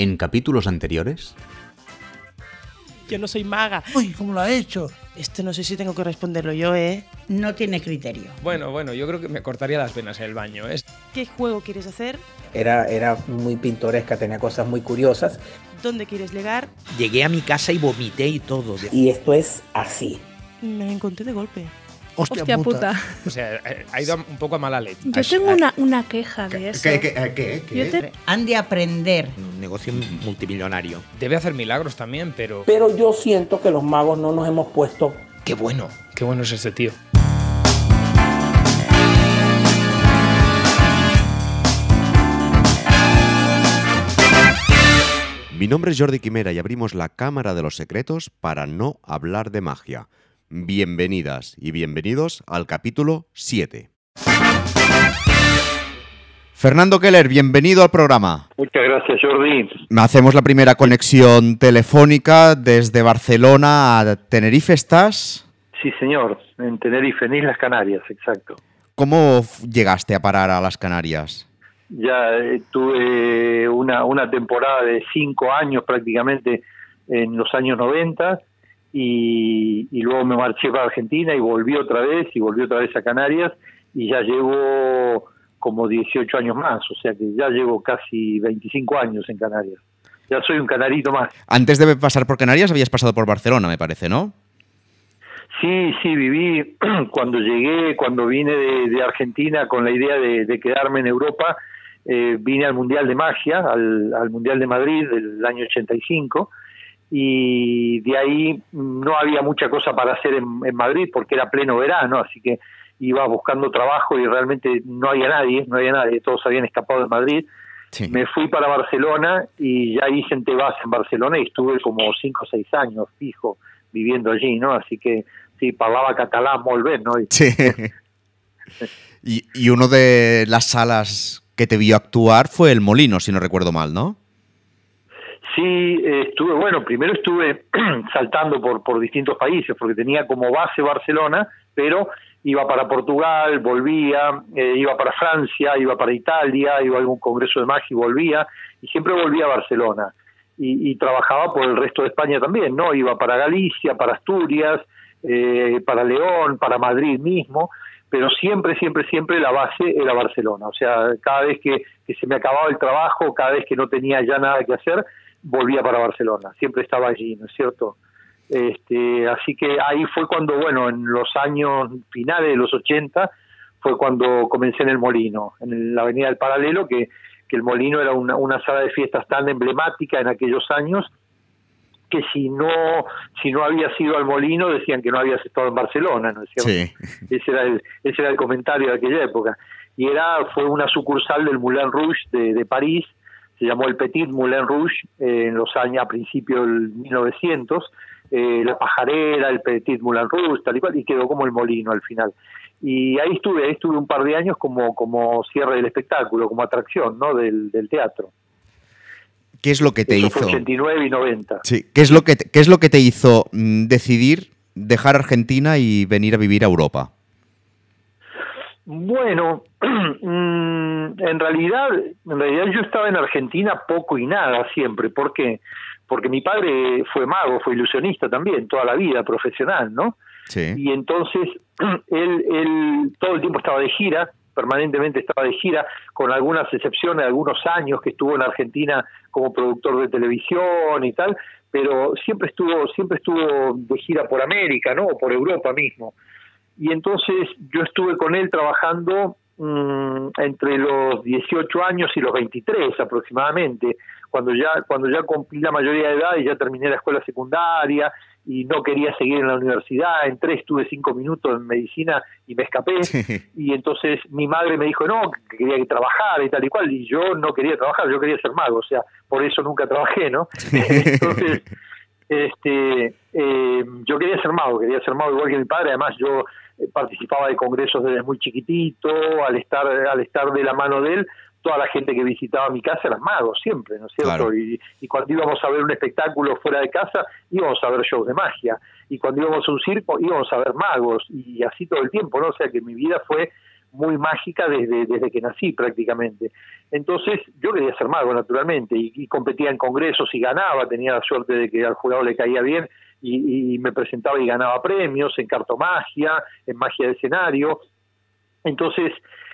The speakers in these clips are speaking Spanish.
En capítulos anteriores... Yo no soy maga. Uy, ¿cómo lo ha hecho? Esto no sé si tengo que responderlo yo, ¿eh? No tiene criterio. Bueno, bueno, yo creo que me cortaría las venas en el baño. ¿eh? ¿Qué juego quieres hacer? Era, era muy pintoresca, tenía cosas muy curiosas. ¿Dónde quieres llegar? Llegué a mi casa y vomité y todo. Y esto es así. Me encontré de golpe. Hostia, Hostia puta. puta. O sea, eh, ha ido un poco a mala leche. Yo tengo una, una queja de eso. ¿Qué, qué, qué, qué? Yo te- Han de aprender. Un negocio multimillonario. Debe hacer milagros también, pero... Pero yo siento que los magos no nos hemos puesto Qué bueno, qué bueno es este tío. Mi nombre es Jordi Quimera y abrimos la Cámara de los Secretos para no hablar de magia. Bienvenidas y bienvenidos al capítulo 7. Fernando Keller, bienvenido al programa. Muchas gracias, Jordi. Hacemos la primera conexión telefónica desde Barcelona a Tenerife. ¿Estás? Sí, señor, en Tenerife, en Islas Canarias, exacto. ¿Cómo llegaste a parar a las Canarias? Ya eh, tuve una, una temporada de cinco años prácticamente en los años 90 y, y luego me marché para Argentina y volví otra vez y volví otra vez a Canarias y ya llevo como 18 años más, o sea que ya llevo casi 25 años en Canarias. Ya soy un canarito más. Antes de pasar por Canarias habías pasado por Barcelona, me parece, ¿no? Sí, sí, viví cuando llegué, cuando vine de, de Argentina con la idea de, de quedarme en Europa, eh, vine al Mundial de Magia, al, al Mundial de Madrid del año 85, y de ahí no había mucha cosa para hacer en, en Madrid porque era pleno verano, así que iba buscando trabajo y realmente no había nadie, no había nadie, todos habían escapado de Madrid. Sí. Me fui para Barcelona y ya hice en base en Barcelona y estuve como cinco o seis años fijo viviendo allí, ¿no? Así que sí, parlaba catalán muy bien, ¿no? Sí. y, y uno de las salas que te vio actuar fue El Molino, si no recuerdo mal, ¿no? Sí, estuve, bueno, primero estuve saltando por, por distintos países, porque tenía como base Barcelona, pero iba para Portugal, volvía, eh, iba para Francia, iba para Italia, iba a algún congreso de magia y volvía, y siempre volvía a Barcelona. Y, y trabajaba por el resto de España también, ¿no? Iba para Galicia, para Asturias, eh, para León, para Madrid mismo, pero siempre, siempre, siempre la base era Barcelona. O sea, cada vez que, que se me acababa el trabajo, cada vez que no tenía ya nada que hacer, volvía para Barcelona. Siempre estaba allí, ¿no es cierto? Este, así que ahí fue cuando, bueno, en los años finales de los 80, fue cuando comencé en el Molino, en la Avenida del Paralelo, que, que el Molino era una, una sala de fiestas tan emblemática en aquellos años que si no si no habías ido al Molino decían que no habías estado en Barcelona, ¿no es cierto? Sí. ese era el ese era el comentario de aquella época y era fue una sucursal del Moulin Rouge de, de París se llamó el Petit Moulin Rouge eh, en los años a principios del 1900 eh, la pajarera el Petit Moulin Rouge tal y cual y quedó como el molino al final y ahí estuve ahí estuve un par de años como como cierre del espectáculo como atracción no del, del teatro ¿Qué es lo que te Eso hizo? fue 89 y 90 Sí. ¿Qué es lo que te, qué es lo que te hizo mm, decidir dejar Argentina y venir a vivir a Europa? Bueno, mm, en realidad, en realidad yo estaba en Argentina poco y nada siempre. ¿Por qué? Porque mi padre fue mago, fue ilusionista también, toda la vida profesional, ¿no? Sí. Y entonces él, él todo el tiempo estaba de gira, permanentemente estaba de gira, con algunas excepciones, algunos años que estuvo en Argentina como productor de televisión y tal, pero siempre estuvo, siempre estuvo de gira por América, ¿no? O por Europa mismo y entonces yo estuve con él trabajando mm, entre los 18 años y los 23 aproximadamente, cuando ya cuando ya cumplí la mayoría de edad y ya terminé la escuela secundaria y no quería seguir en la universidad, entré, estuve cinco minutos en medicina y me escapé. Y entonces mi madre me dijo no, que quería que trabajara y tal y cual y yo no quería trabajar, yo quería ser mago, o sea, por eso nunca trabajé, ¿no? entonces este eh, yo quería ser mago, quería ser mago igual que mi padre, además yo participaba de congresos desde muy chiquitito, al estar al estar de la mano de él, toda la gente que visitaba mi casa eran magos siempre, ¿no es cierto? Claro. Y, y cuando íbamos a ver un espectáculo fuera de casa, íbamos a ver shows de magia, y cuando íbamos a un circo, íbamos a ver magos, y así todo el tiempo, ¿no? O sea que mi vida fue muy mágica desde, desde que nací prácticamente. Entonces yo quería ser mago naturalmente y, y competía en congresos y ganaba, tenía la suerte de que al jugador le caía bien y, y me presentaba y ganaba premios en cartomagia, en magia de escenario. Entonces,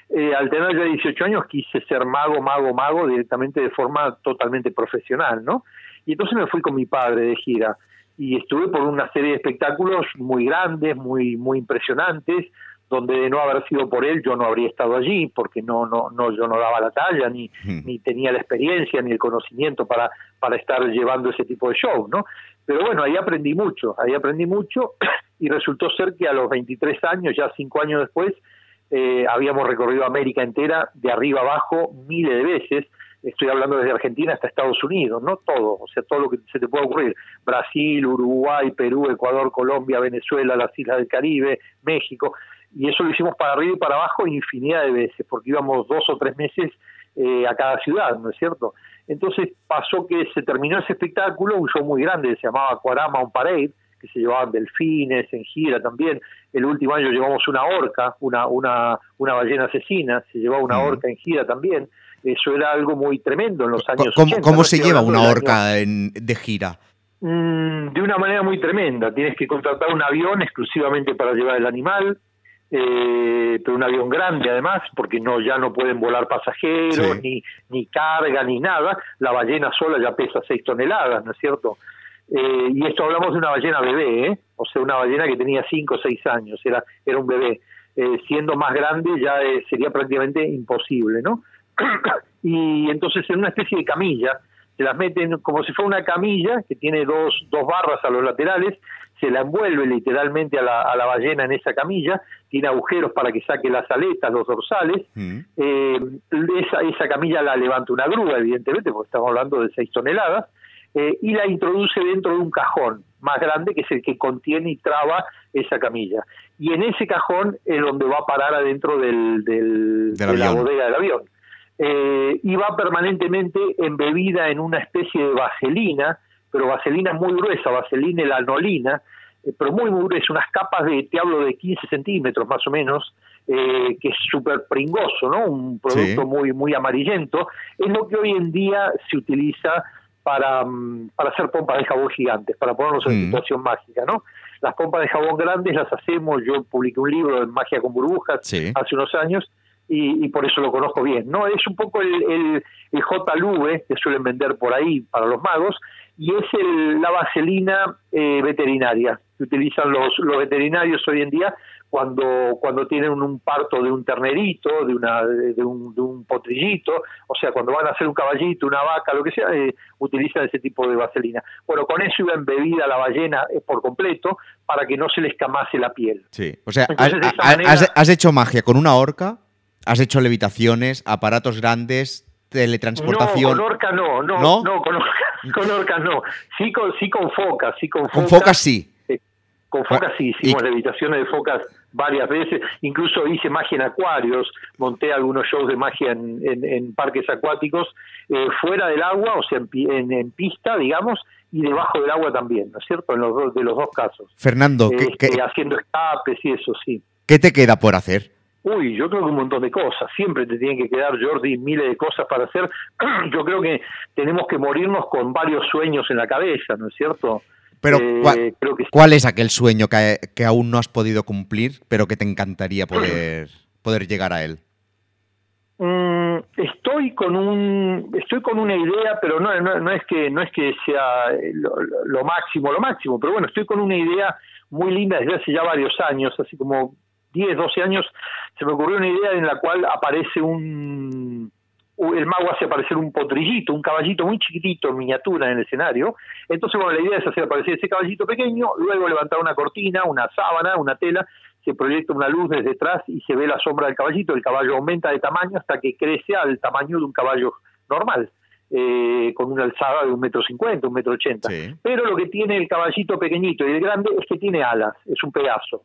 eh, al tener ya 18 años quise ser mago, mago, mago directamente de forma totalmente profesional, ¿no? Y entonces me fui con mi padre de gira y estuve por una serie de espectáculos muy grandes, muy muy impresionantes, donde de no haber sido por él yo no habría estado allí porque no no no yo no daba la talla ni ni tenía la experiencia ni el conocimiento para para estar llevando ese tipo de show, ¿no? Pero bueno, ahí aprendí mucho, ahí aprendí mucho y resultó ser que a los 23 años, ya cinco años después, eh, habíamos recorrido América entera de arriba abajo miles de veces. Estoy hablando desde Argentina hasta Estados Unidos, no todo, o sea, todo lo que se te pueda ocurrir, Brasil, Uruguay, Perú, Ecuador, Colombia, Venezuela, las Islas del Caribe, México, y eso lo hicimos para arriba y para abajo infinidad de veces, porque íbamos dos o tres meses eh, a cada ciudad, ¿no es cierto? Entonces pasó que se terminó ese espectáculo, un show muy grande, se llamaba Cuarama on Parade, que se llevaban delfines en gira también. El último año llevamos una orca, una, una, una ballena asesina, se llevaba una orca en gira también. Eso era algo muy tremendo en los años ¿Cómo, 80, cómo se lleva una orca en- de gira? Mm, de una manera muy tremenda. Tienes que contratar un avión exclusivamente para llevar el animal, eh, pero un avión grande además, porque no ya no pueden volar pasajeros, Sí. ni, ni carga, ni nada. La ballena sola ya pesa 6 toneladas, ¿no es cierto? Eh, y esto hablamos de una ballena bebé, ¿eh? o sea, una ballena que tenía 5 o 6 años, era, era un bebé. Eh, siendo más grande ya eh, sería prácticamente imposible, ¿no? y entonces en una especie de camilla, se las meten como si fuera una camilla que tiene dos, dos barras a los laterales, se la envuelve literalmente a la, a la ballena en esa camilla, tiene agujeros para que saque las aletas, los dorsales, Mm. eh, esa, esa camilla la levanta una grúa, evidentemente, porque estamos hablando de 6 toneladas, eh, y la introduce dentro de un cajón más grande que es el que contiene y traba esa camilla. Y en ese cajón es donde va a parar adentro del, del- Del de la bodega del avión. Eh, y va permanentemente embebida en una especie de vaselina, pero vaselina muy gruesa, vaselina y lanolina, eh, pero muy, muy gruesa, unas capas de, te hablo de 15 centímetros más o menos, eh, que es súper pringoso, ¿no? Un producto Sí. muy, muy amarillento. Es lo que hoy en día se utiliza para, mm, para hacer pompas de jabón gigantes, para ponernos en Mm. situación mágica, ¿no? Las pompas de jabón grandes las hacemos, yo publiqué un libro de magia con burbujas Sí. hace unos años y, y por eso lo conozco bien, ¿no? Es un poco el, el, el JLV que suelen vender por ahí para los magos y es el, la vaselina eh, veterinaria que utilizan los, los veterinarios hoy en día cuando cuando tienen un parto de un ternerito, de una de un, de un potrillito, o sea, cuando van a hacer un caballito, una vaca, lo que sea, eh, utilizan ese tipo de vaselina. Bueno, con eso iba embebida la ballena eh, por completo para que no se le escamase la piel. Sí. O sea, has, Entonces, has- manera- has- has hecho magia con una orca, has hecho levitaciones, aparatos grandes, teletransportación. No, con orca no, no, ¿No? no, con, orca, con orca no. Sí con, sí con focas, sí con Con focas. sí. Eh, Con focas sí, Y- hicimos levitaciones de focas varias veces, incluso hice magia en acuarios, monté algunos shows de magia en, en- en parques acuáticos, eh, fuera del agua, o sea, en, en- pista, digamos, y debajo del agua también, ¿no es cierto? En los dos, de los dos casos. Fernando, ¿qué, Este, qué- haciendo escapes y eso, sí. qué te queda por hacer? Uy, yo creo que un montón de cosas. Siempre te tienen que quedar, Jordi, miles de cosas para hacer. Yo creo que tenemos que morirnos con varios sueños en la cabeza, ¿no es cierto? Pero, Eh, ¿cuál, creo que sí. cuál es aquel sueño que, que aún no has podido cumplir, pero que te encantaría poder, poder llegar a él? Mm, estoy con un estoy con una idea pero no, no, no es que no es que sea lo, lo- lo máximo lo máximo pero bueno estoy con una idea muy linda desde hace ya varios años así como 10 12 años se me ocurrió una idea en la cual aparece un el mago hace aparecer un potrillito, un caballito muy chiquitito en miniatura en el escenario. Entonces, bueno, la idea es hacer aparecer ese caballito pequeño, luego levantar una cortina, una sábana, una tela, se proyecta una luz desde atrás y se ve la sombra del caballito, el caballo aumenta de tamaño hasta que crece al tamaño de un caballo normal, eh, con una alzada de un metro cincuenta, un metro ochenta. Sí. Pero lo que tiene el caballito pequeñito y el grande es que tiene alas, es un pedazo.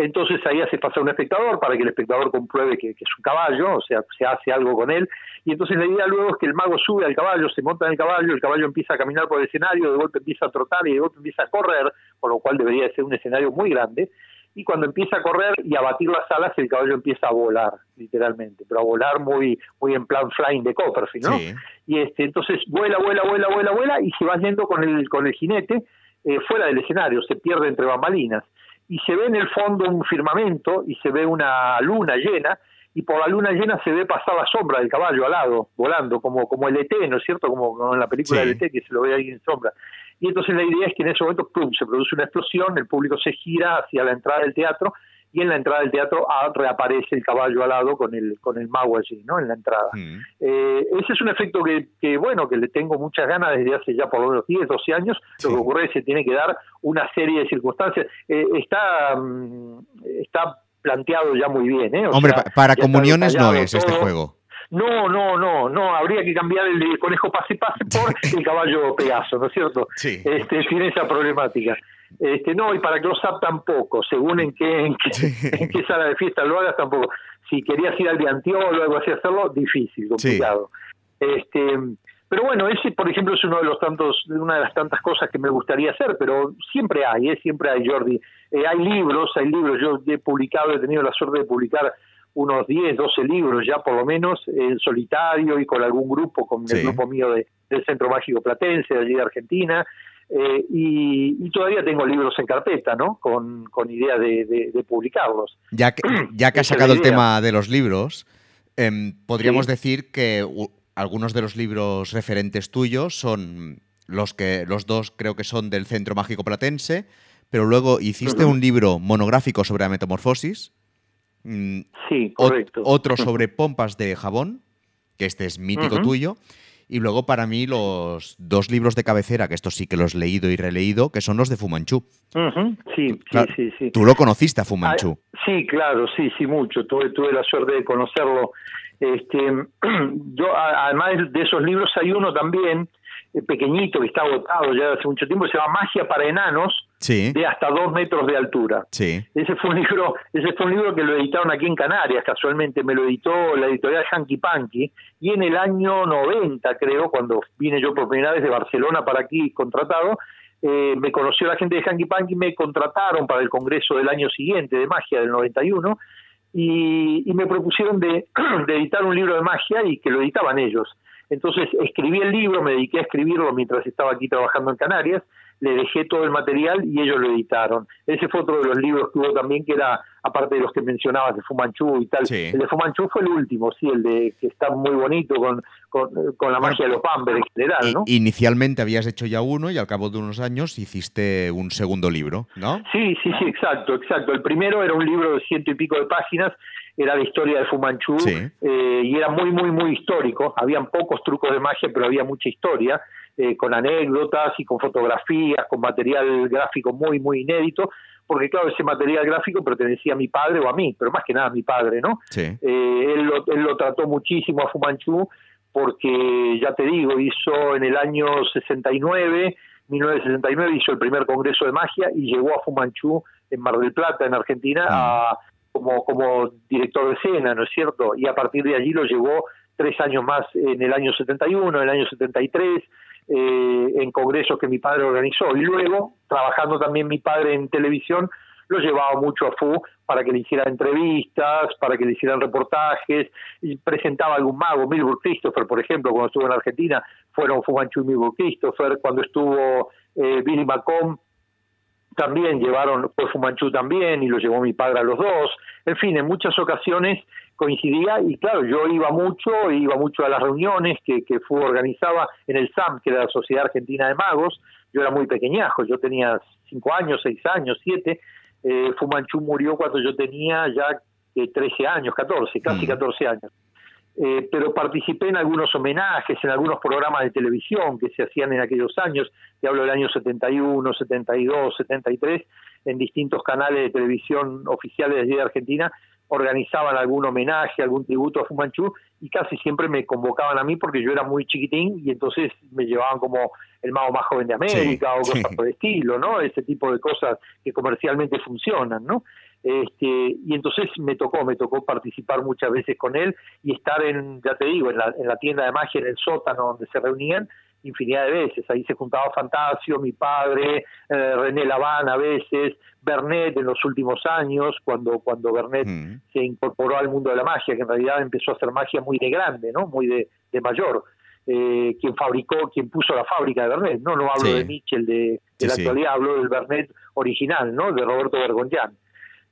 Entonces ahí hace pasar un espectador para que el espectador compruebe que, que es un caballo, o sea, se hace algo con él. Y entonces la idea luego es que el mago sube al caballo, se monta en el caballo, el caballo empieza a caminar por el escenario, de golpe empieza a trotar y de golpe empieza a correr, por lo cual debería de ser un escenario muy grande. y cuando empieza a correr y a batir las alas, el caballo empieza a volar, literalmente, pero a volar muy, muy en plan flying de Copperfield, ¿no? Sí. Y este, entonces vuela, vuela, vuela, vuela, vuela y se va yendo con el, con el jinete eh, fuera del escenario, se pierde entre bambalinas. Y se ve en el fondo un firmamento y se ve una luna llena y por la luna llena se ve pasar la sombra del caballo al lado, volando, como, como el ET, ¿no es cierto? Como, como en la película Sí. del ET, que se lo ve ahí en sombra. Y entonces la idea es que en ese momento, ¡pum!, se produce una explosión, el público se gira hacia la entrada del teatro y en la entrada del teatro ah, reaparece el caballo al lado con el, con el mago allí, ¿no?, en la entrada. Mm. Eh, ese es un efecto que, que, bueno, que le tengo muchas ganas desde hace ya por lo menos 10, 12 años. Sí. Lo que ocurre es que se tiene que dar una serie de circunstancias. Eh, está, mm, está planteado ya muy bien, ¿eh? O Hombre, sea, para comuniones no es este juego. No, no, no, no, habría que cambiar el conejo pase pase por el caballo Pegaso, ¿no es cierto? Sí. Este, tiene esa problemática. Este, no, y para Close Up tampoco, según en qué, en qué, en qué sala de fiesta lo hagas tampoco. Si querías ir al de Antiolo o algo así hacerlo, difícil, complicado. Este, pero bueno, ese por ejemplo es uno de los tantos, una de las tantas cosas que me gustaría hacer, pero siempre hay, ¿eh? siempre hay, Jordi. Eh, hay libros, hay libros, yo he publicado, he tenido la suerte de publicar unos 10, 12 libros ya por lo menos, en solitario y con algún grupo, con Sí. el grupo mío de, del Centro Mágico Platense, de allí de Argentina, eh, y, y todavía tengo libros en carpeta, ¿no? Con, con idea de, de- de publicarlos. Ya que, ya que has sacado el tema de los libros, em, podríamos Sí. decir que algunos de los libros referentes tuyos son los que los dos creo que son del Centro Mágico Platense, pero luego hiciste un libro monográfico sobre la metamorfosis, mm, Sí, ot- correcto. otro sobre pompas de jabón, que este es mítico tuyo, y luego para mí los dos libros de cabecera, que estos sí que los he leído y releído, que son los de Fumanchu. Ujú, Sí, sí, Claro, sí, sí. Tú lo conociste a Fumanchu. Ah, sí, claro, sí, sí, mucho. Tuve, tuve la suerte de conocerlo. Este, yo, además de esos libros, hay uno también, eh, pequeñito, que está agotado ya hace mucho tiempo, que se llama Magia para Enanos, Sí, de hasta dos metros de altura. sí. Ese fue un libro, ese fue un libro que lo editaron aquí en Canarias, casualmente me lo editó la editorial Hanky Panky, y en el año 90, creo, cuando vine yo por primera vez de Barcelona para aquí contratado, eh, me conoció la gente de Hanky Panky, me contrataron para el congreso del año siguiente de magia del 91 y, y me propusieron de, de editar un libro de magia y que lo editaban ellos. Entonces escribí el libro, me dediqué a escribirlo mientras estaba aquí trabajando en Canarias, le dejé todo el material y ellos lo editaron. Ese fue otro de los libros que hubo también, que era, aparte de los que mencionabas, de Fumanchu y tal. Sí. El de Fumanchu fue el último, sí, el de que está muy bonito con, con, con la Bueno, magia de los Pamber en general, ¿no? Inicialmente habías hecho ya uno y al cabo de unos años hiciste un segundo libro, ¿no? Sí, sí, sí, exacto, exacto. El primero era un libro de ciento y pico de páginas, era la historia de Fumanchu Sí. eh, y era muy, muy, muy histórico. Habían pocos trucos de magia, pero había mucha historia, eh, con anécdotas y con fotografías, con material gráfico muy, muy inédito, porque claro, ese material gráfico pertenecía a mi padre o a mí, pero más que nada a mi padre, ¿no? Sí. Eh, él, lo, él lo trató muchísimo a Fumanchu porque, ya te digo, hizo en el año 69, 1969, hizo el primer congreso de magia y llegó a Fumanchu en Mar del Plata, en Argentina, a- como, como director de escena, ¿no es cierto? Y a partir de allí lo llevó tres años más en el año 71, en el año 73, eh, en congresos que mi padre organizó. Y luego, trabajando también mi padre en televisión, lo llevaba mucho a FU para que le hiciera entrevistas, para que le hicieran reportajes, y presentaba algún mago, Milburn Christopher, por ejemplo, cuando estuvo en Argentina, fueron Fu Manchu y Milburn Christopher, cuando estuvo eh, Billy Macomb, también llevaron, fue Fumanchu también, y lo llevó mi padre a los dos, en fin, en muchas ocasiones coincidía, y claro, yo iba mucho, iba mucho a las reuniones que, que FU organizaba en el SAM, que era la Sociedad Argentina de Magos, yo era muy pequeñajo, yo tenía cinco años, seis años, siete, eh, Fumanchu murió cuando yo tenía ya eh, 13 años, 14, casi Mm. 14 años. Eh, pero participé en algunos homenajes, en algunos programas de televisión que se hacían en aquellos años, te hablo del año 71, 72, 73, en distintos canales de televisión oficiales de Argentina, organizaban algún homenaje, algún tributo a Fumanchu y casi siempre me convocaban a mí porque yo era muy chiquitín y entonces me llevaban como el mago más joven de América o cosas sí. por el estilo, ¿no? Ese tipo de cosas que comercialmente funcionan, ¿no? Este, y entonces me tocó, me tocó participar muchas veces con él y estar en, ya te digo, en la, en la tienda de magia, en el sótano donde se reunían, infinidad de veces. Ahí se juntaba Fantasio, mi padre, eh, René Laván a veces, Bernet en los últimos años, cuando, cuando Bernet Mm. se incorporó al mundo de la magia, que en realidad empezó a hacer magia muy de grande, ¿no? Muy de, de mayor. Eh, quien fabricó, quien puso la fábrica de Bernet, no, no hablo Sí. de Mitchell de, de Sí, la sí. actualidad, hablo del Bernet original, ¿no? De Roberto Bergoglian.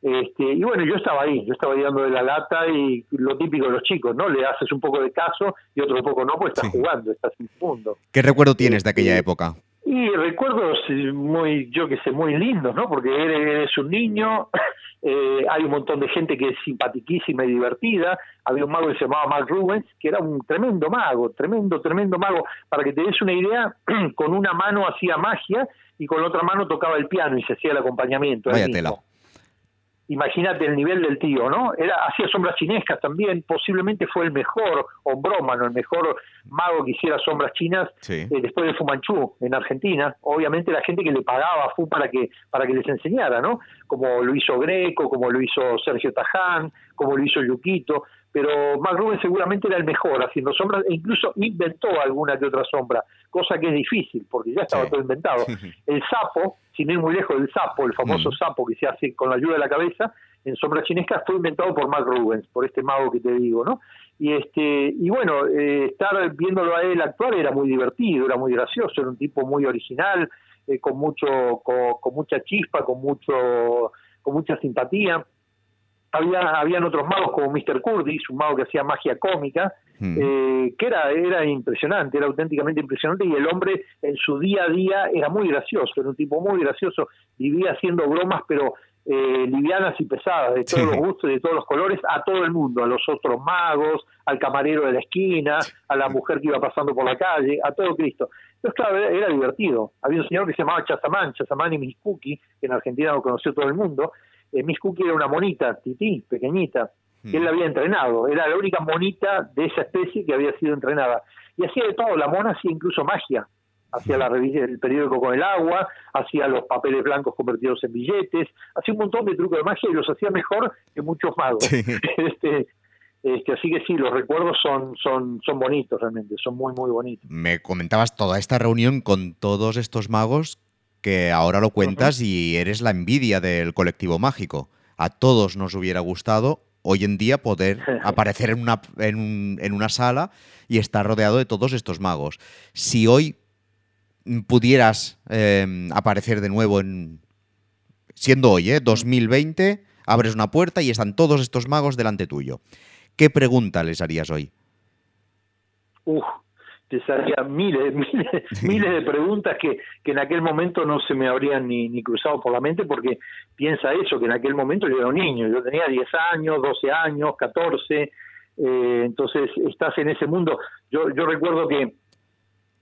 Este, y bueno, yo estaba ahí, yo estaba ahí dando de la lata y lo típico de los chicos, ¿no? Le haces un poco de caso y otro poco no, pues estás Sí. jugando, estás en tu mundo. ¿Qué recuerdo tienes de aquella época? Y recuerdos eh, muy, yo que sé, muy lindos, ¿no? Porque eres, eres un niño, eh, hay un montón de gente que es simpatiquísima y divertida. Había un mago que se llamaba Mark Rubens, que era un tremendo mago, tremendo, tremendo mago. Para que te des una idea, con una mano hacía magia y con la otra mano tocaba el piano y se hacía el acompañamiento. Vaya tela. Imagínate el nivel del tío, ¿no? Era hacía sombras chinescas también, posiblemente fue el mejor hombrómano, el mejor mago que hiciera sombras chinas Sí. eh, después de Fu Manchu en Argentina. Obviamente la gente que le pagaba a Fu para que para que les enseñara, ¿no? Como lo hizo Greco, como lo hizo Sergio Taján, como lo hizo Yuquito, pero Mark Rubens seguramente era el mejor haciendo sombras e incluso inventó alguna que otra sombra, cosa que es difícil porque ya estaba Sí. todo inventado. El sapo, sin ir muy lejos del sapo, el famoso Mm. sapo que se hace con la ayuda de la cabeza, en sombras chinescas fue inventado por Mark Rubens, por este mago que te digo, ¿no? Y este y bueno, eh, estar viéndolo a él actuar era muy divertido, era muy gracioso, era un tipo muy original, eh, con mucho con, con mucha chispa, con mucho con mucha simpatía. Había habían otros magos como Mr. Curtis, un mago que hacía magia cómica, Mm. eh, que era, era impresionante, era auténticamente impresionante y el hombre en su día a día era muy gracioso, era un tipo muy gracioso, vivía haciendo bromas pero eh, livianas y pesadas, de todos Sí. los gustos, de todos los colores, a todo el mundo, a los otros magos, al camarero de la esquina, a la mujer que iba pasando por la calle, a todo Cristo. Entonces, claro, era, era divertido. Había un señor que se llamaba Chazamán, Chazamán y Miss Cookie, que en Argentina lo conoció todo el mundo. Eh, Miss Cookie era una monita, tití, pequeñita, que él la había entrenado. Era la única monita de esa especie que había sido entrenada. Y hacía de todo, la mona hacía incluso magia. Hacía la revista, el periódico con el agua, hacía los papeles blancos convertidos en billetes, hacía un montón de trucos de magia y los hacía mejor que muchos magos. Sí. Este, este, así que sí, los recuerdos son, son, son bonitos realmente, son muy, muy bonitos. Me comentabas toda esta reunión con todos estos magos que ahora lo cuentas y eres la envidia del colectivo mágico. A todos nos hubiera gustado hoy en día poder aparecer en una, en, un- en una sala y estar rodeado de todos estos magos. Si hoy pudieras eh, aparecer de nuevo en... Siendo hoy, ¿eh? 2020, abres una puerta y están todos estos magos delante tuyo. ¿Qué pregunta les harías hoy? Uf, te salía miles, miles, miles de preguntas que, que en aquel momento no se me habrían ni, ni cruzado por la mente porque piensa eso, que en aquel momento yo era un niño, yo tenía 10 años, 12 años, 14, eh, entonces estás en ese mundo. Yo, yo recuerdo que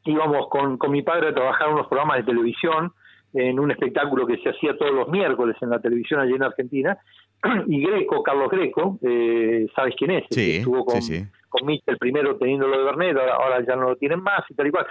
íbamos con, con mi padre a trabajar unos programas de televisión en un espectáculo que se hacía todos los miércoles en la televisión allí en Argentina y Greco, Carlos Greco, eh, ¿sabes quién es? Sí, estuvo con, sí, sí. Con Mitchell primero teniendo lo de Bernet, ahora, ahora ya no lo tienen más y tal y cual.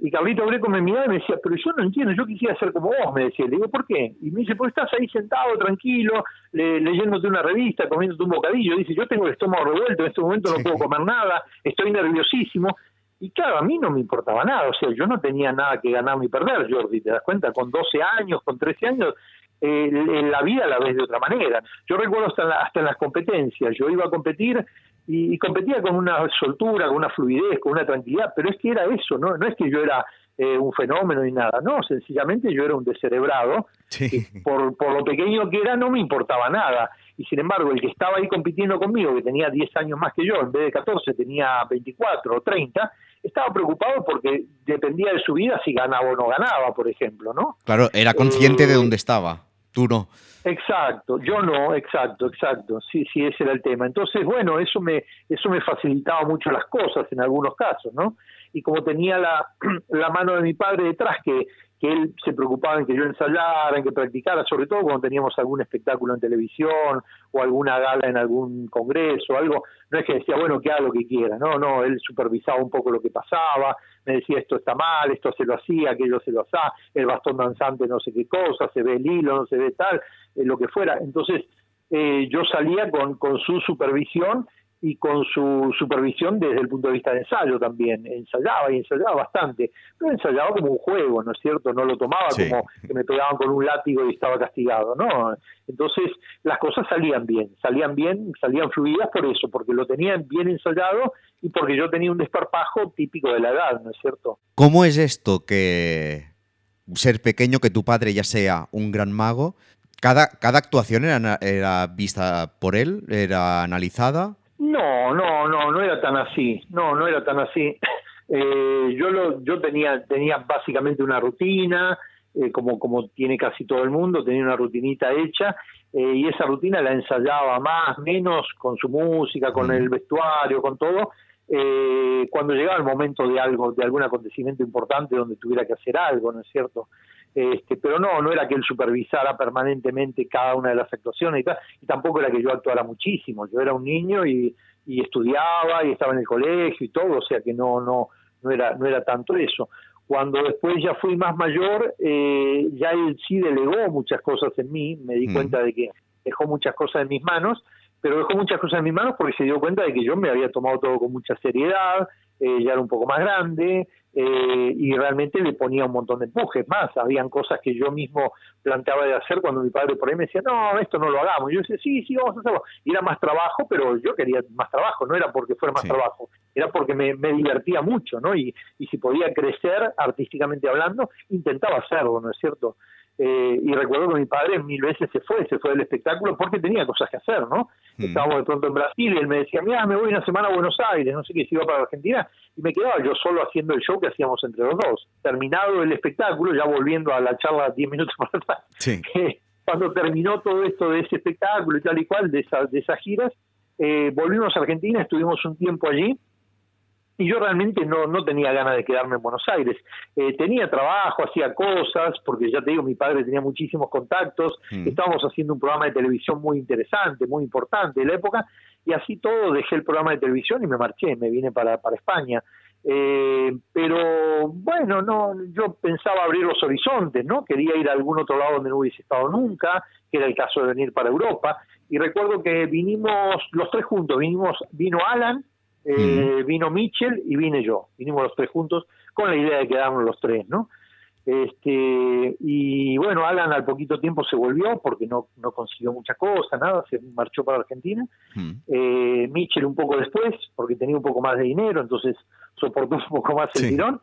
Y Carlito Greco me miraba y me decía, pero yo no entiendo, yo quisiera ser como vos, me decía. Le digo, ¿por qué? Y me dice, pues estás ahí sentado, tranquilo, le- leyéndote una revista, comiéndote un bocadillo. Dice, yo tengo el estómago revuelto, en este momento no puedo comer nada, estoy nerviosísimo. Y claro, a mí no me importaba nada, o sea, yo no tenía nada que ganar ni perder, Jordi, ¿te das cuenta? Con 12 años, con 13 años, eh, la vida la ves de otra manera. Yo recuerdo hasta en, la- hasta en las competencias, yo iba a competir y, y competía con una soltura, con una fluidez, con una tranquilidad, pero es que era eso, no, no es que yo era eh, un fenómeno ni nada, no, sencillamente yo era un descerebrado, que por, por lo pequeño que era no me importaba nada, y sin embargo el que estaba ahí compitiendo conmigo, que tenía 10 años más que yo, en vez de 14 tenía 24 o 30, estaba preocupado porque dependía de su vida si ganaba o no ganaba, por ejemplo, ¿no? Claro, era consciente de Eh, dónde estaba. Exacto, yo no, exacto, exacto, sí, sí, ese era el tema. Entonces, bueno, eso me, eso me facilitaba mucho las cosas en algunos casos, ¿no? Y como tenía la, la mano de mi padre detrás, que, que él se preocupaba en que yo ensayara, en que practicara, sobre todo cuando teníamos algún espectáculo en televisión o alguna gala en algún congreso, algo, no es que decía, bueno, que haga lo que quiera, no, no, él supervisaba un poco lo que pasaba, me decía esto está mal, esto se lo hacía, aquello se lo hacía, el bastón danzante no sé qué cosa, se ve el hilo, no se ve tal, eh, lo que fuera. Entonces, eh, yo salía con, con su supervisión y con su supervisión desde el punto de vista de ensayo también. Ensayaba y ensayaba bastante, pero ensayaba como un juego, ¿no es cierto? No lo tomaba como que me pegaban con un látigo y estaba castigado, ¿no? Entonces las cosas salían bien, salían bien, salían fluidas por eso, porque lo tenían bien ensayado y porque yo tenía un desparpajo típico de la edad, ¿no es cierto? ¿Cómo es esto que ser pequeño, que tu padre ya sea un gran mago, cada, cada actuación era, era vista por él, era analizada? No, no, no, no era tan así. No, no era tan así. Eh, yo lo, yo tenía, tenía básicamente una rutina, eh, como, como tiene casi todo el mundo, tenía una rutinita hecha eh, y esa rutina la ensayaba más, menos con su música, con el vestuario, con todo. cuando llegaba el momento de algo, de algún acontecimiento importante donde tuviera que hacer algo, ¿no es cierto? Este, pero no, no era que él supervisara permanentemente cada una de las actuaciones y, tal, y tampoco era que yo actuara muchísimo. Yo era un niño y, y estudiaba y estaba en el colegio y todo, o sea que no, no, no era, no era tanto eso. Cuando después ya fui más mayor, eh, ya él sí delegó muchas cosas en mí, me di cuenta de que dejó muchas cosas en mis manos, pero dejó muchas cosas en mis manos porque se dio cuenta de que yo me había tomado todo con mucha seriedad, eh, ya era un poco más grande eh, y realmente le ponía un montón de empujes más. Habían cosas que yo mismo planteaba de hacer cuando mi padre por ahí me decía, no, esto no lo hagamos. yo decía, sí, sí, vamos a hacerlo. Y era más trabajo, pero yo quería más trabajo, no era porque fuera más trabajo, era porque me, me, divertía mucho, ¿no? Y, y si podía crecer artísticamente hablando, intentaba hacerlo, ¿no es cierto? Eh, y recuerdo que mi padre mil veces se fue, se fue del espectáculo porque tenía cosas que hacer, ¿no? Mm. Estábamos de pronto en Brasil y él me decía, mira, me voy una semana a Buenos Aires, no sé qué, si iba para Argentina, y me quedaba yo solo haciendo el show que hacíamos entre los dos. Terminado el espectáculo, ya volviendo a la charla diez minutos más atrás, cuando terminó todo esto de ese espectáculo y tal y cual, de, esa, de esas giras, eh, volvimos a Argentina, estuvimos un tiempo allí, y yo realmente no, no tenía ganas de quedarme en Buenos Aires. Eh, tenía trabajo, hacía cosas, porque ya te digo, mi padre tenía muchísimos contactos, mm. estábamos haciendo un programa de televisión muy interesante, muy importante de la época, y así todo dejé el programa de televisión y me marché, me vine para, para España. Eh, pero bueno, no, yo pensaba abrir los horizontes, ¿no? Quería ir a algún otro lado donde no hubiese estado nunca, que era el caso de venir para Europa. Y recuerdo que vinimos los tres juntos, vinimos, vino Alan, eh, vino Mitchell y vine yo. Vinimos los tres juntos con la idea de quedarnos los tres, ¿no? Este, y bueno, Alan al poquito tiempo se volvió porque no, no consiguió mucha cosa, nada, se marchó para Argentina. Eh, Mitchell un poco después, porque tenía un poco más de dinero, entonces soportó un poco más el tirón,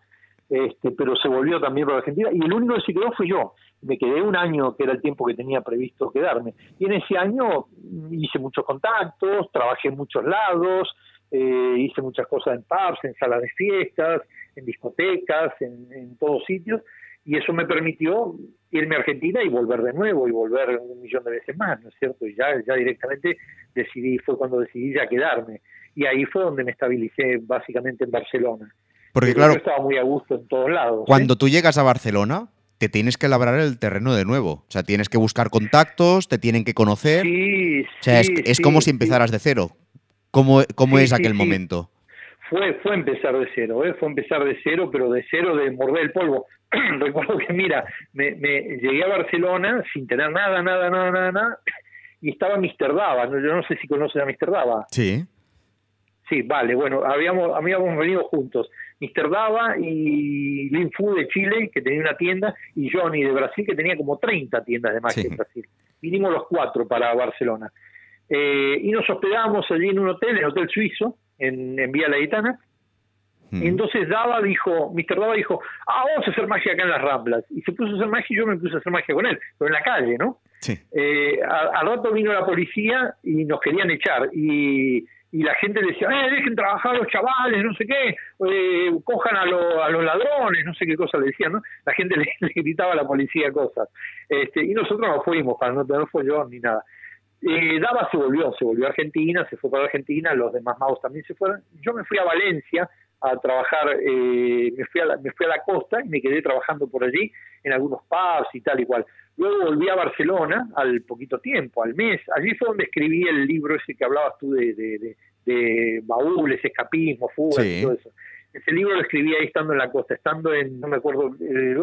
este, pero se volvió también para Argentina. Y el único que se quedó fui yo. Me quedé un año, que era el tiempo que tenía previsto quedarme. Y en ese año hice muchos contactos, trabajé en muchos lados, eh, hice muchas cosas en pubs, en salas de fiestas, en discotecas, en, todos sitios, y eso me permitió irme a Argentina y volver de nuevo y volver un millón de veces más, ¿no es cierto? Y ya, ya directamente decidí, fue cuando decidí ya quedarme. Y ahí fue donde me estabilicé básicamente en Barcelona. Porque claro, yo estaba muy a gusto en todos lados. ¿eh? Cuando tú llegas a Barcelona, te tienes que labrar el terreno de nuevo. O sea, tienes que buscar contactos, te tienen que conocer. Sí, o sea, es, es como si empezaras de cero. ¿Cómo, cómo es aquel momento? Fue, fue empezar de cero, ¿eh? fue empezar de cero, pero de cero de morder el polvo. Recuerdo que, mira, me, llegué a Barcelona sin tener nada, nada, nada, nada, nada, y estaba Mr. Dava. Yo no sé si conoces a Mr. Dava. Sí. Sí, vale, bueno, habíamos, habíamos venido juntos. Mr. Dava y Lin Fu de Chile, que tenía una tienda, y Johnny de Brasil, que tenía como 30 tiendas de magia en Brasil. Vinimos los cuatro para Barcelona. Eh, y nos hospedamos allí en un hotel, en el Hotel Suizo, en, en Vía Laetana. Y entonces Dava dijo, Mr. Dava dijo, ah, vamos a hacer magia acá en las Ramblas. Y se puso a hacer magia y yo me puse a hacer magia con él, pero en la calle, ¿no? Eh, al rato vino la policía y nos querían echar. Y, y la gente decía, eh, dejen trabajar a los chavales, no sé qué, eh, cojan a, a, los ladrones, no sé qué cosa le decían, ¿no? La gente le, gritaba a la policía cosas. Este, y nosotros no fuimos, para no tener follón ni nada. Eh, Dava se volvió, se volvió a Argentina, se fue para Argentina, los demás magos también se fueron. Yo me fui a Valencia a trabajar, eh, me, fui a la, me fui a la costa y me quedé trabajando por allí en algunos pubs y tal y cual. Luego volví a Barcelona al poquito tiempo, al mes. Allí fue donde escribí el libro ese que hablabas tú de, de, de, baúles, escapismo, fugas y todo eso. Ese libro lo escribí ahí estando en la costa, estando en, no me acuerdo, eh,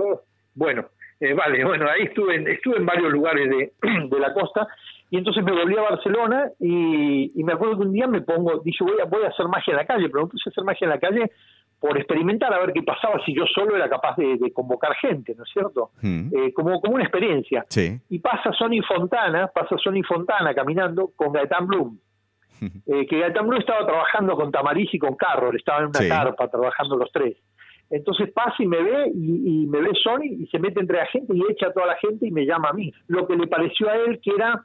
bueno, eh, vale, bueno, ahí estuve en, estuve en varios lugares de, de la costa Y entonces me volví a Barcelona y, y me acuerdo que un día me pongo, dije, voy a, voy a hacer magia en la calle, pero me puse a hacer magia en la calle por experimentar a ver qué pasaba si yo solo era capaz de, de convocar gente, ¿no es cierto? Mm. Eh, como, como una experiencia. Sí. Y pasa Sonny Fontana, pasa Sonny Fontana caminando con Gaetán Bloom. Eh, que Gaetán Bloom estaba trabajando con Tamariz y con Carroll, estaban en una Sí. carpa trabajando los tres. Entonces pasa y me ve y, y me ve Sony y se mete entre la gente y echa a toda la gente y me llama a mí. Lo que le pareció a él que era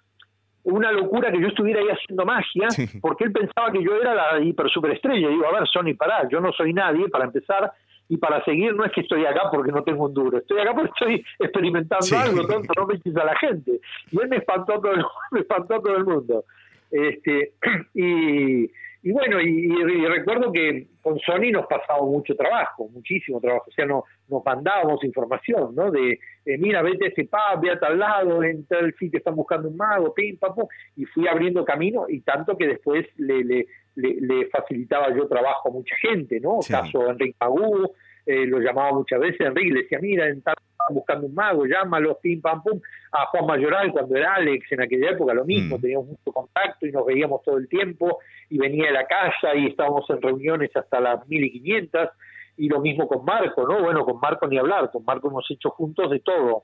una locura que yo estuviera ahí haciendo magia, Sí. porque él pensaba que yo era la hiper superestrella. Digo, a ver, Sony, pará, yo no soy nadie para empezar y para seguir no es que estoy acá porque no tengo un duro, estoy acá porque estoy experimentando Sí. algo, tonto, no me eches a la gente. Y él me espantó todo el, me espantó todo el mundo. Este, y, y bueno, y, y- recuerdo que con Sony nos pasaba mucho trabajo, muchísimo trabajo, o sea, no, nos mandábamos información, ¿no? De, eh, mira, vete a ese pub, ve a tal lado, en tal sitio están buscando un mago, pim, pam, pum, y fui abriendo camino, y tanto que después le, le, le, le facilitaba yo trabajo a mucha gente, ¿no? Sí. Caso Enrique Magú, eh, lo llamaba muchas veces, Enrique le decía, mira, en tal buscando un mago, llámalo, pim, pam, pum, a Juan Mayoral cuando era Alex en aquella época, lo mismo, Mm. teníamos mucho contacto y nos veíamos todo el tiempo, y venía de la casa y estábamos en reuniones hasta las mil y quinientas, y lo mismo con Marco, ¿no? Bueno, con Marco ni hablar, con Marco hemos hecho juntos de todo.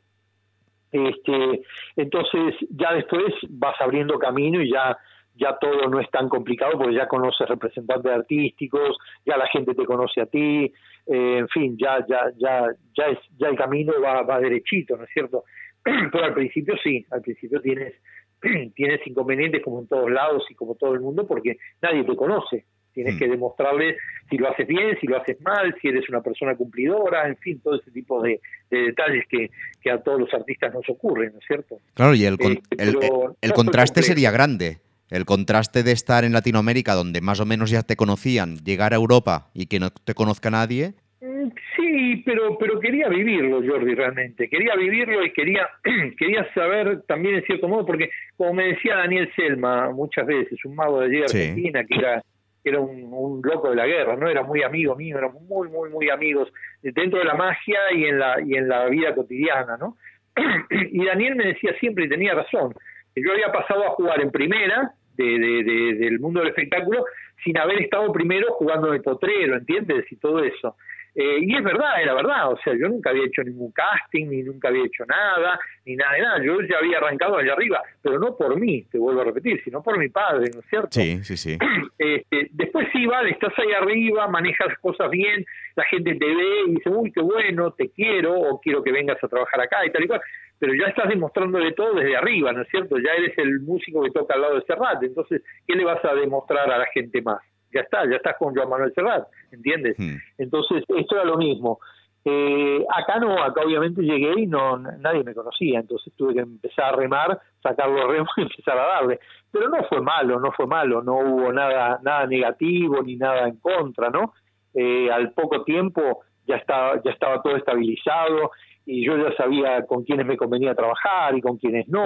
Este, entonces ya después vas abriendo camino y ya ya todo no es tan complicado porque ya conoces representantes artísticos, ya la gente te conoce a ti, eh, en fin, ya ya ya ya es ya el camino va, va derechito, ¿no es cierto? Pero al principio sí, al principio tienes tienes inconvenientes como en todos lados y como todo el mundo porque nadie te conoce. Tienes Mm. que demostrarle si lo haces bien, si lo haces mal, si eres una persona cumplidora, en fin, todo ese tipo de, de detalles que, que a todos los artistas nos ocurren, ¿no es cierto? Claro, y el, con- Eh, el- el no contraste sería grande. El contraste de estar en Latinoamérica, donde más o menos ya te conocían, llegar a Europa y que no te conozca nadie. Mm, Sí, pero pero quería vivirlo, Jordi, realmente. Quería vivirlo y quería quería saber también en cierto modo, porque como me decía Daniel Selma muchas veces, un mago de allí de Sí. Argentina, que era que era un, un loco de la guerra, no era muy amigo mío, éramos muy muy muy amigos dentro de la magia y en la y en la vida cotidiana, ¿no? y Daniel me decía siempre y tenía razón, yo había pasado a jugar en primera de, de- de- del mundo del espectáculo sin haber estado primero jugando de potrero, ¿entiendes? Y todo eso. Eh, y es verdad, era verdad, o sea, yo nunca había hecho ningún casting, ni nunca había hecho nada, ni nada de nada, yo ya había arrancado allá arriba, pero no por mí, te vuelvo a repetir, sino por mi padre, ¿no es cierto? Sí, sí, sí. Este, después sí, vale, estás ahí arriba, manejas cosas bien, la gente te ve y dice, uy, qué bueno, te quiero, o quiero que vengas a trabajar acá y tal y cual, pero ya estás demostrándole todo desde arriba, ¿no es cierto? Ya eres el músico que toca al lado de Serrat, entonces, ¿qué le vas a demostrar a la gente más? Ya está, ya estás con Joan Manuel Serrat, ¿entiendes? Mm. Entonces, esto era lo mismo. Eh, acá no, acá obviamente llegué y no nadie me conocía, entonces tuve que empezar a remar, sacar los remos y empezar a darle. Pero no fue malo, no fue malo, no hubo nada nada negativo ni nada en contra, ¿no? Eh, al poco tiempo ya estaba ya estaba todo estabilizado y yo ya sabía con quiénes me convenía trabajar y con quiénes no,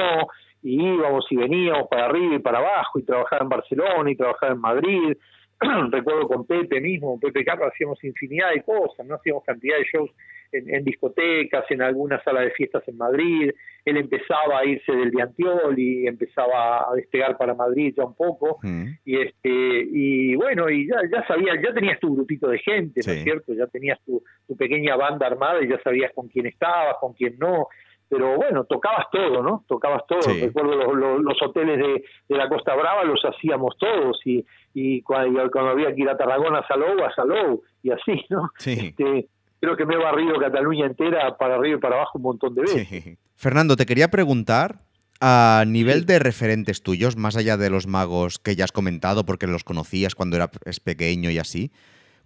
y íbamos y veníamos para arriba y para abajo y trabajaba en Barcelona y trabajaba en Madrid recuerdo con Pepe mismo, Pepe Carlos, hacíamos infinidad de cosas, no hacíamos cantidad de shows en, en discotecas, en alguna sala de fiestas en Madrid, él empezaba a irse del Diantiol y empezaba a despegar para Madrid ya un poco, Mm. y este y bueno, y ya, ya sabías, ya tenías tu grupito de gente, ¿no es cierto? Ya tenías tu, tu pequeña banda armada y ya sabías con quién estabas, con quién no, pero bueno, tocabas todo, ¿no? Tocabas todo. Sí. Recuerdo los, los- los hoteles de, de la Costa Brava los hacíamos todos y, y cuando, había que ir a Tarragona a Salou, a Salou y así, ¿no? Sí. Este, creo que me he barrido Cataluña entera para arriba y para abajo un montón de veces. Sí. Fernando, te quería preguntar, a nivel de referentes tuyos, más allá de los magos que ya has comentado, porque los conocías cuando eras pequeño y así,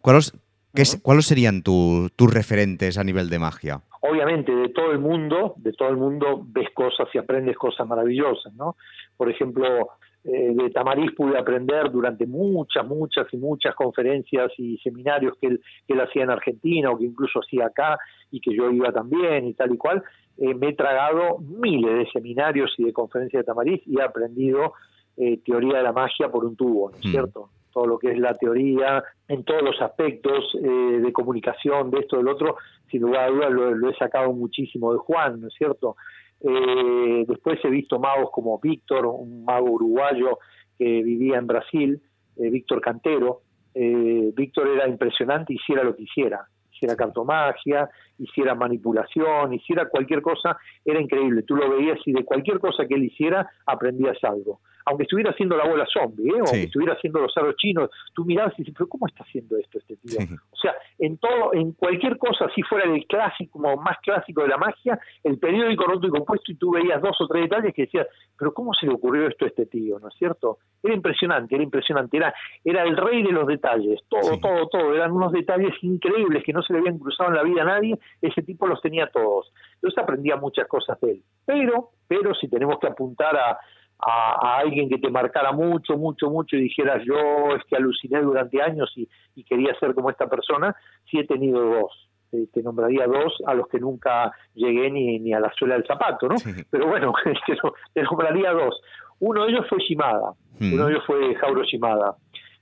¿cuáles, qué es- ¿cuáles serían tu- tus referentes a nivel de magia? obviamente de todo el mundo, de todo el mundo ves cosas y aprendes cosas maravillosas, ¿no? Por ejemplo, eh, de Tamariz pude aprender durante muchas, muchas y muchas conferencias y seminarios que él, que él hacía en Argentina o que incluso hacía acá y que yo iba también y tal y cual. Eh, me he tragado miles de seminarios y de conferencias de Tamariz y he aprendido eh, teoría de la magia por un tubo, ¿no es Mm. cierto? Todo lo que es la teoría en todos los aspectos eh, de comunicación, de esto, del otro, sin lugar a dudas lo, lo he sacado muchísimo de Juan, ¿no es cierto? Eh, después he visto magos como Víctor, un mago uruguayo que vivía en Brasil, eh, Víctor Cantero. Víctor era impresionante, hiciera lo que hiciera hiciera cartomagia, hiciera manipulación, hiciera cualquier cosa, era increíble. Tú lo veías y de cualquier cosa que él hiciera aprendías algo. Aunque estuviera haciendo la bola zombie, ¿eh? o estuviera haciendo los cerros chinos, tú mirabas y dices, pero ¿cómo está haciendo esto este tío? O sea, en todo, en cualquier cosa, si fuera el clásico, como más clásico de la magia, el periódico roto y compuesto y tú veías dos o tres detalles que decías, pero ¿cómo se le ocurrió esto a este tío? ¿No es cierto? Era impresionante, era impresionante, era, era el rey de los detalles, todo, todo, todo, eran unos detalles increíbles que no se le habían cruzado en la vida a nadie, ese tipo los tenía todos. Entonces aprendía muchas cosas de él. Pero, pero si tenemos que apuntar a, a, alguien que te marcara mucho, mucho, mucho y dijeras yo es que aluciné durante años y, quería ser como esta persona, sí he tenido dos. Eh, te nombraría dos a los que nunca llegué ni, ni a la suela del zapato, ¿no? Pero bueno, te, nombraría dos. Uno de ellos fue Shimada, uno de ellos fue Jauro Shimada.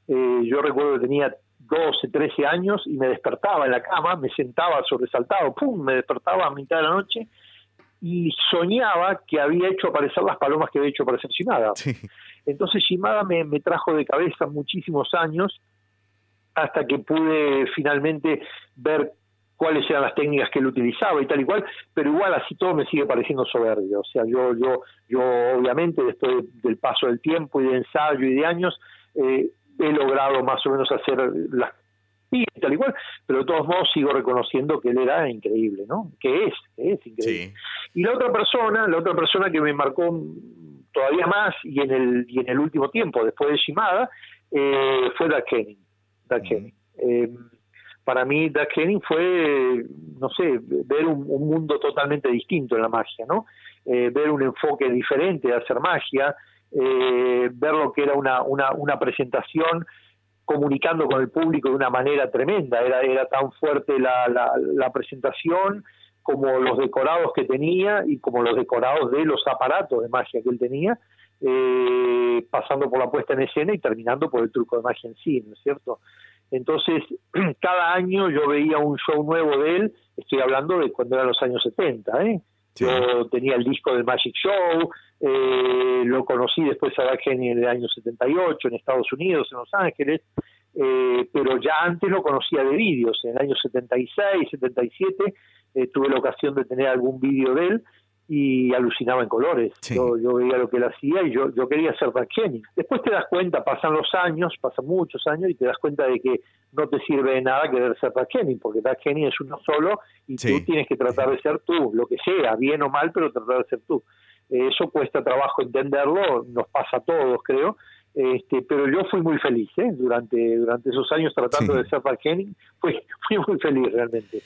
Eh, yo recuerdo que tenía 12, 13 años y me despertaba en la cama, me sentaba sobresaltado, pum, me despertaba a mitad de la noche y soñaba que había hecho aparecer las palomas que había hecho aparecer Shimada. Entonces Shimada me, me trajo de cabeza muchísimos años hasta que pude finalmente ver cuáles eran las técnicas que él utilizaba y tal y cual, pero igual así todo me sigue pareciendo soberbio. O sea, yo, yo, yo obviamente después del paso del tiempo y de ensayo y de años, eh, he logrado más o menos hacer las y tal igual, pero de todos modos sigo reconociendo que él era increíble, ¿no? Que es, que es increíble. Y la otra persona, la otra persona que me marcó todavía más y en el y en el último tiempo, después de Shimada, eh, fue Doug Henning. Eh, para mí Doug Henning fue, no sé, ver un, mundo totalmente distinto en la magia, ¿no? Eh, ver un enfoque diferente de hacer magia, eh, ver lo que era una, una, una presentación comunicando con el público de una manera tremenda. Era, era tan fuerte la, la, presentación como los decorados que tenía y como los decorados de los aparatos de magia que él tenía, eh, pasando por la puesta en escena y terminando por el truco de magia en sí, ¿no es cierto? Entonces, cada año yo veía un show nuevo de él, estoy hablando de cuando eran los años 70, ¿eh? Yo tenía el disco del Magic Show, eh, lo conocí después a Kenny en el año 78 en Estados Unidos, en Los Ángeles, eh, pero ya antes lo conocía de vídeos. En el año 76, 77 eh, tuve la ocasión de tener algún vídeo de él y alucinaba en colores. Yo, yo, veía lo que él hacía y yo, yo quería ser Kenny. Después te das cuenta, pasan los años, pasan muchos años y te das cuenta de que no te sirve de nada querer ser Kenny, porque Kenny es uno solo y tú tienes que tratar de ser tú, lo que sea, bien o mal, pero tratar de ser tú. Eso cuesta trabajo entenderlo, nos pasa a todos, creo, este, pero yo fui muy feliz ¿eh? durante durante esos años tratando de ser Mark Henning, fui, fui muy feliz realmente.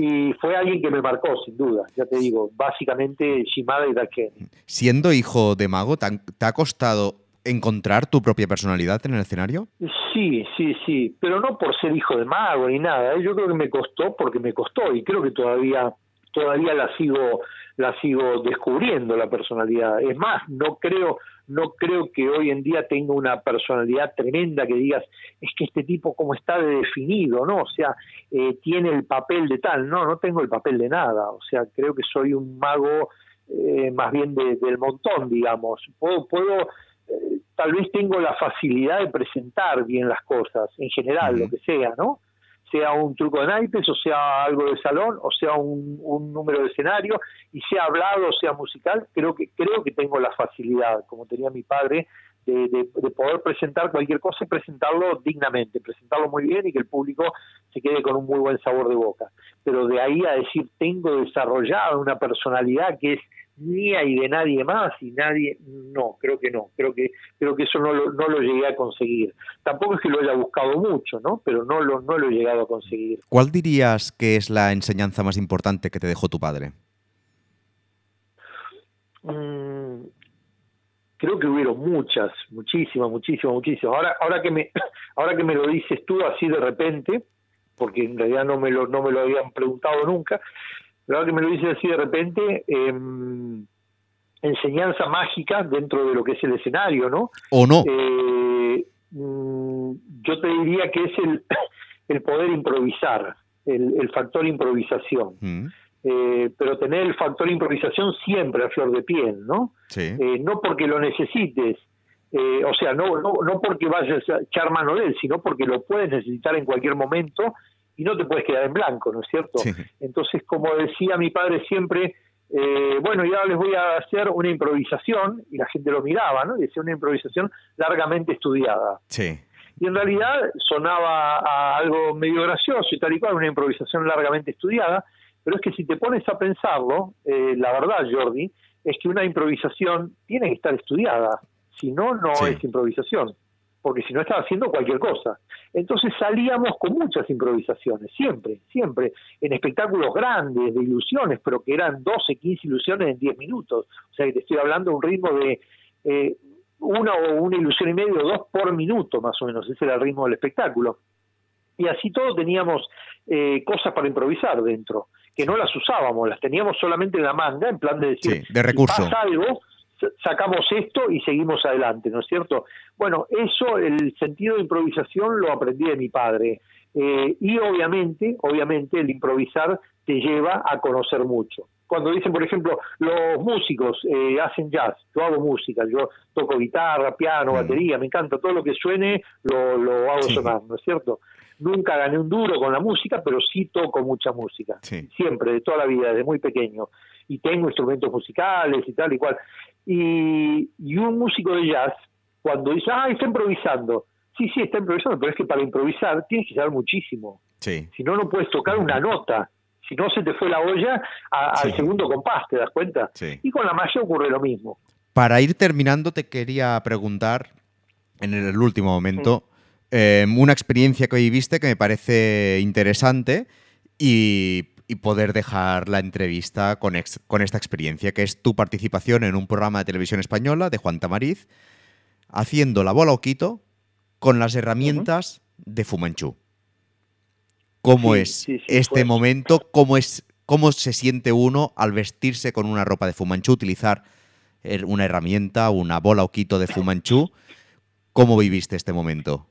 Y fue alguien que me marcó, sin duda, ya te digo, básicamente Shimada y Dark Siendo hijo de mago, ¿te, ha costado encontrar tu propia personalidad en el escenario? Sí, sí, sí, pero no por ser hijo de mago ni nada, ¿eh? yo creo que me costó porque me costó y creo que todavía todavía la sigo la sigo descubriendo la personalidad. Es más, no creo no creo que hoy en día tenga una personalidad tremenda que digas, es que este tipo como está de definido, ¿no? O sea, eh, tiene el papel de tal, no, no tengo el papel de nada, o sea, creo que soy un mago eh, más bien del montón, digamos. Puedo, puedo eh, tal vez tengo la facilidad de presentar bien las cosas, en general, lo que sea, ¿no? Sea un truco de naipes, o sea algo de salón, o sea un, número de escenario, y sea hablado, o sea musical, creo que, creo que tengo la facilidad, como tenía mi padre, de, de, poder presentar cualquier cosa y presentarlo dignamente, presentarlo muy bien y que el público se quede con un muy buen sabor de boca. Pero de ahí a decir, tengo desarrollada una personalidad que es mía y de nadie más y nadie no creo que no creo que creo que eso no lo, no lo llegué a conseguir. Tampoco es que lo haya buscado mucho no pero no lo no lo he llegado a conseguir. ¿cuál dirías que es la enseñanza más importante que te dejó tu padre? Mm, creo que hubieron muchas muchísimas muchísimas muchísimas. Ahora ahora que me ahora que me lo dices tú así de repente porque en realidad no me lo no me lo habían preguntado nunca verdad que me lo dice así de repente, eh, enseñanza mágica dentro de lo que es el escenario, ¿no? ¿O no? Eh, mm, yo te diría que es el, el poder improvisar, el, factor improvisación. Mm. eh, pero tener el factor improvisación siempre a flor de piel, ¿no? Sí. Eh, no porque lo necesites, eh, o sea, no, no, no porque vayas a echar mano de él, sino porque lo puedes necesitar en cualquier momento y no te puedes quedar en blanco, ¿no es cierto? Sí. Entonces, como decía mi padre siempre, eh, bueno, ya les voy a hacer una improvisación, y la gente lo miraba, ¿no? Y decía una improvisación largamente estudiada. Sí. Y en realidad sonaba a algo medio gracioso y tal y cual, una improvisación largamente estudiada, pero es que si te pones a pensarlo, eh, la verdad, Jordi, es que una improvisación tiene que estar estudiada, si no, no Sí. es improvisación, porque si no estaba haciendo cualquier cosa. Entonces salíamos con muchas improvisaciones, siempre, siempre, en espectáculos grandes, de ilusiones, pero que eran 12, 15 ilusiones en 10 minutos. O sea que te estoy hablando de un ritmo de eh, una o una ilusión y medio, dos por minuto más o menos, ese era el ritmo del espectáculo. Y así todo teníamos eh, cosas para improvisar dentro, que no las usábamos, las teníamos solamente en la manga, en plan de decir, Sí, de recurso. si pasa algo, sacamos esto y seguimos adelante, ¿no es cierto? Bueno, eso, el sentido de improvisación lo aprendí de mi padre. Eh, y obviamente, obviamente, el improvisar te lleva a conocer mucho. Cuando dicen, por ejemplo, los músicos eh, hacen jazz, yo hago música, yo toco guitarra, piano, Mm. batería, me encanta todo lo que suene, lo, lo hago Sí. sonar, ¿no es cierto? Nunca gané un duro con la música, pero sí toco mucha música, Sí. siempre, de toda la vida, desde muy pequeño. Y tengo instrumentos musicales y tal y cual. Y, y un músico de jazz, cuando dice, ah, está improvisando. Sí, sí, está improvisando, pero es que para improvisar tienes que saber muchísimo. Sí. Si no, no puedes tocar una nota. Si no, se te fue la olla a- Sí. al segundo compás, ¿te das cuenta? Sí. Y con la magia ocurre lo mismo. Para ir terminando, te quería preguntar, en el último momento, eh, una experiencia que viviste que me parece interesante y, y poder dejar la entrevista con, ex- con esta experiencia, que es tu participación en un programa de televisión española de Juan Tamariz, haciendo la bola o quito con las herramientas de Fumanchu. ¿Cómo Sí, es sí, sí, este fue- momento? ¿Cómo, es, ¿Cómo se siente uno al vestirse con una ropa de Fumanchu, utilizar er- una herramienta, una bola o quito de Fumanchu? ¿Cómo viviste este momento?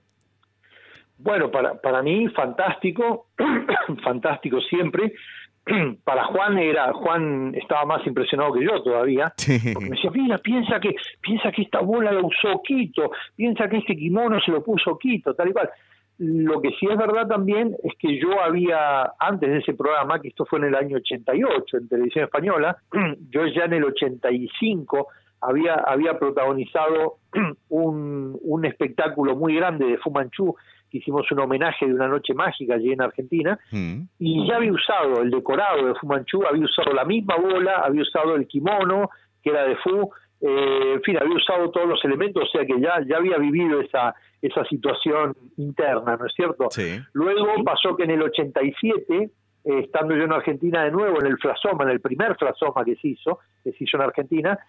Bueno, para, para mí, fantástico, fantástico siempre. Para Juan era, Juan estaba más impresionado que yo todavía, porque me decía, mira, piensa que, piensa que esta bola la usó Quito, piensa que este kimono se lo puso Quito, tal y cual. Lo que sí es verdad también es que yo había, antes de ese programa, que esto fue en el año 88 en televisión española, yo ya en el 85 había, había protagonizado un, un espectáculo muy grande de Fu Manchu, que hicimos un homenaje de una noche mágica allí en Argentina, Mm, y ya había usado el decorado de Fu Manchu, había usado la misma bola, había usado el kimono, que era de Fu, eh, en fin, había usado todos los elementos, o sea que ya, ya había vivido esa, esa situación interna, ¿no es cierto? Sí. Luego pasó que en el 87, eh, estando yo en Argentina de nuevo, en el Flasoma, en el primer Flasoma que se hizo, que se hizo en Argentina,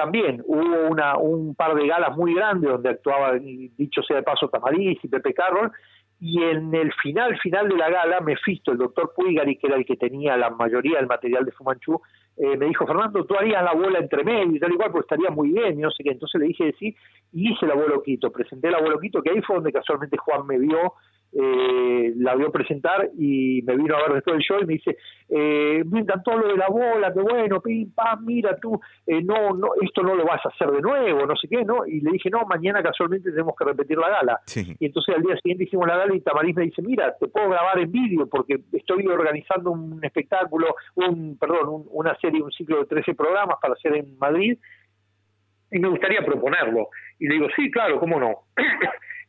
también hubo una, un par de galas muy grandes donde actuaba, dicho sea de paso, Tamariz y Pepe Carroll, y en el final, final de la gala, Mefisto, el doctor Puigari, que era el que tenía la mayoría del material de Fumanchu, eh, me dijo, Fernando, tú harías la bola entre medio y tal y cual, pues estaría muy bien, y no sé qué. Entonces le dije sí, y hice la bola Oquito, presenté la bola Oquito, que ahí fue donde casualmente Juan me vio, eh, la vio presentar y me vino a ver después del show y me dice, eh, me encantó lo de la bola, qué bueno, pim, pam, mira tú, eh, no, no, esto no lo vas a hacer de nuevo, no sé qué, ¿no? Y le dije, no, mañana casualmente tenemos que repetir la gala. Sí. Y entonces al día siguiente hicimos la gala y Tamariz me dice, mira, te puedo grabar en vídeo porque estoy organizando un espectáculo, un perdón, un- una serie, un ciclo de 13 programas para hacer en Madrid y me gustaría proponerlo. Y le digo, sí, claro, cómo no.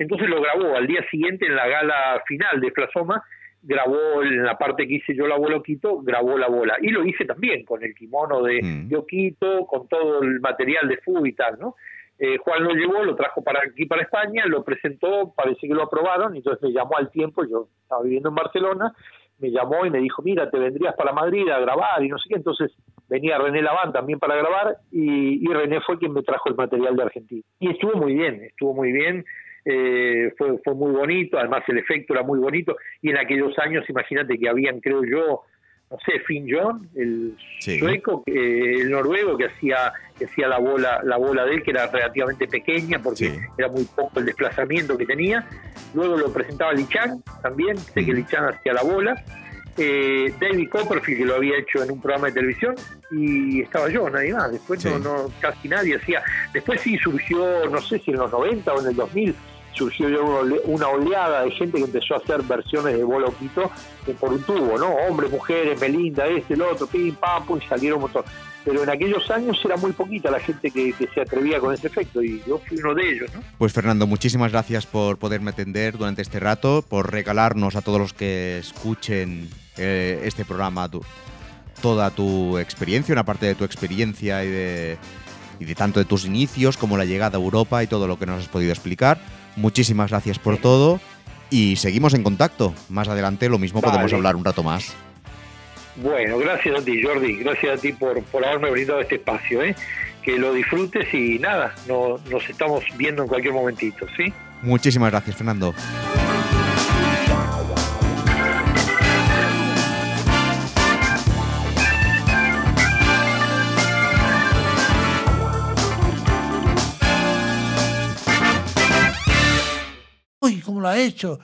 Entonces lo grabó al día siguiente en la gala final de Flasoma, grabó en la parte que hice yo la bola Oquito, grabó la bola. Y lo hice también con el kimono de, Mm. de Oquito, con todo el material de FU y tal, ¿no? Eh, Juan lo llevó, lo trajo para aquí, para España, lo presentó, parece que lo aprobaron, y entonces me llamó al tiempo, yo estaba viviendo en Barcelona, me llamó y me dijo, mira, te vendrías para Madrid a grabar y no sé qué, entonces venía René Laván también para grabar y, y René fue quien me trajo el material de Argentina. Y estuvo muy bien, estuvo muy bien, eh, fue, fue muy bonito, además el efecto era muy bonito y en aquellos años, imagínate que habían, creo yo, no sé, Finn John, el Sí. sueco, que- el noruego que hacía que hacía la bola la bola de él que era relativamente pequeña porque Sí. era muy poco el desplazamiento que tenía. Luego lo presentaba Lichan también, sé que Ujú. Lichan hacía la bola eh, David Copperfield, que lo había hecho en un programa de televisión, y estaba yo, nadie más. Después no, no, casi nadie hacía. Después sí surgió, no sé si en los 90 o en el 2000, surgió ya una ole- una oleada de gente que empezó a hacer versiones de Bolo Quito por un tubo, ¿no? Hombres, mujeres, Melinda, este, el otro, pim, pam, pum, y salieron un montón. Pero en aquellos años era muy poquita la gente que, que se atrevía con ese efecto, y yo fui uno de ellos, ¿no? Pues Fernando, muchísimas gracias por poderme atender durante este rato, por regalarnos a todos los que escuchen eh, este programa tu- toda tu experiencia, una parte de tu experiencia y de, y de tanto de tus inicios como la llegada a Europa y todo lo que nos has podido explicar. Muchísimas gracias por todo y seguimos en contacto. Más adelante lo mismo podemos hablar un rato más. Bueno, gracias a ti, Jordi. Gracias a ti por, por haberme brindado este espacio, ¿eh? Que lo disfrutes y nada, no, nos estamos viendo en cualquier momentito, ¿sí? Muchísimas gracias, Fernando. Uy, ¿cómo lo ha hecho?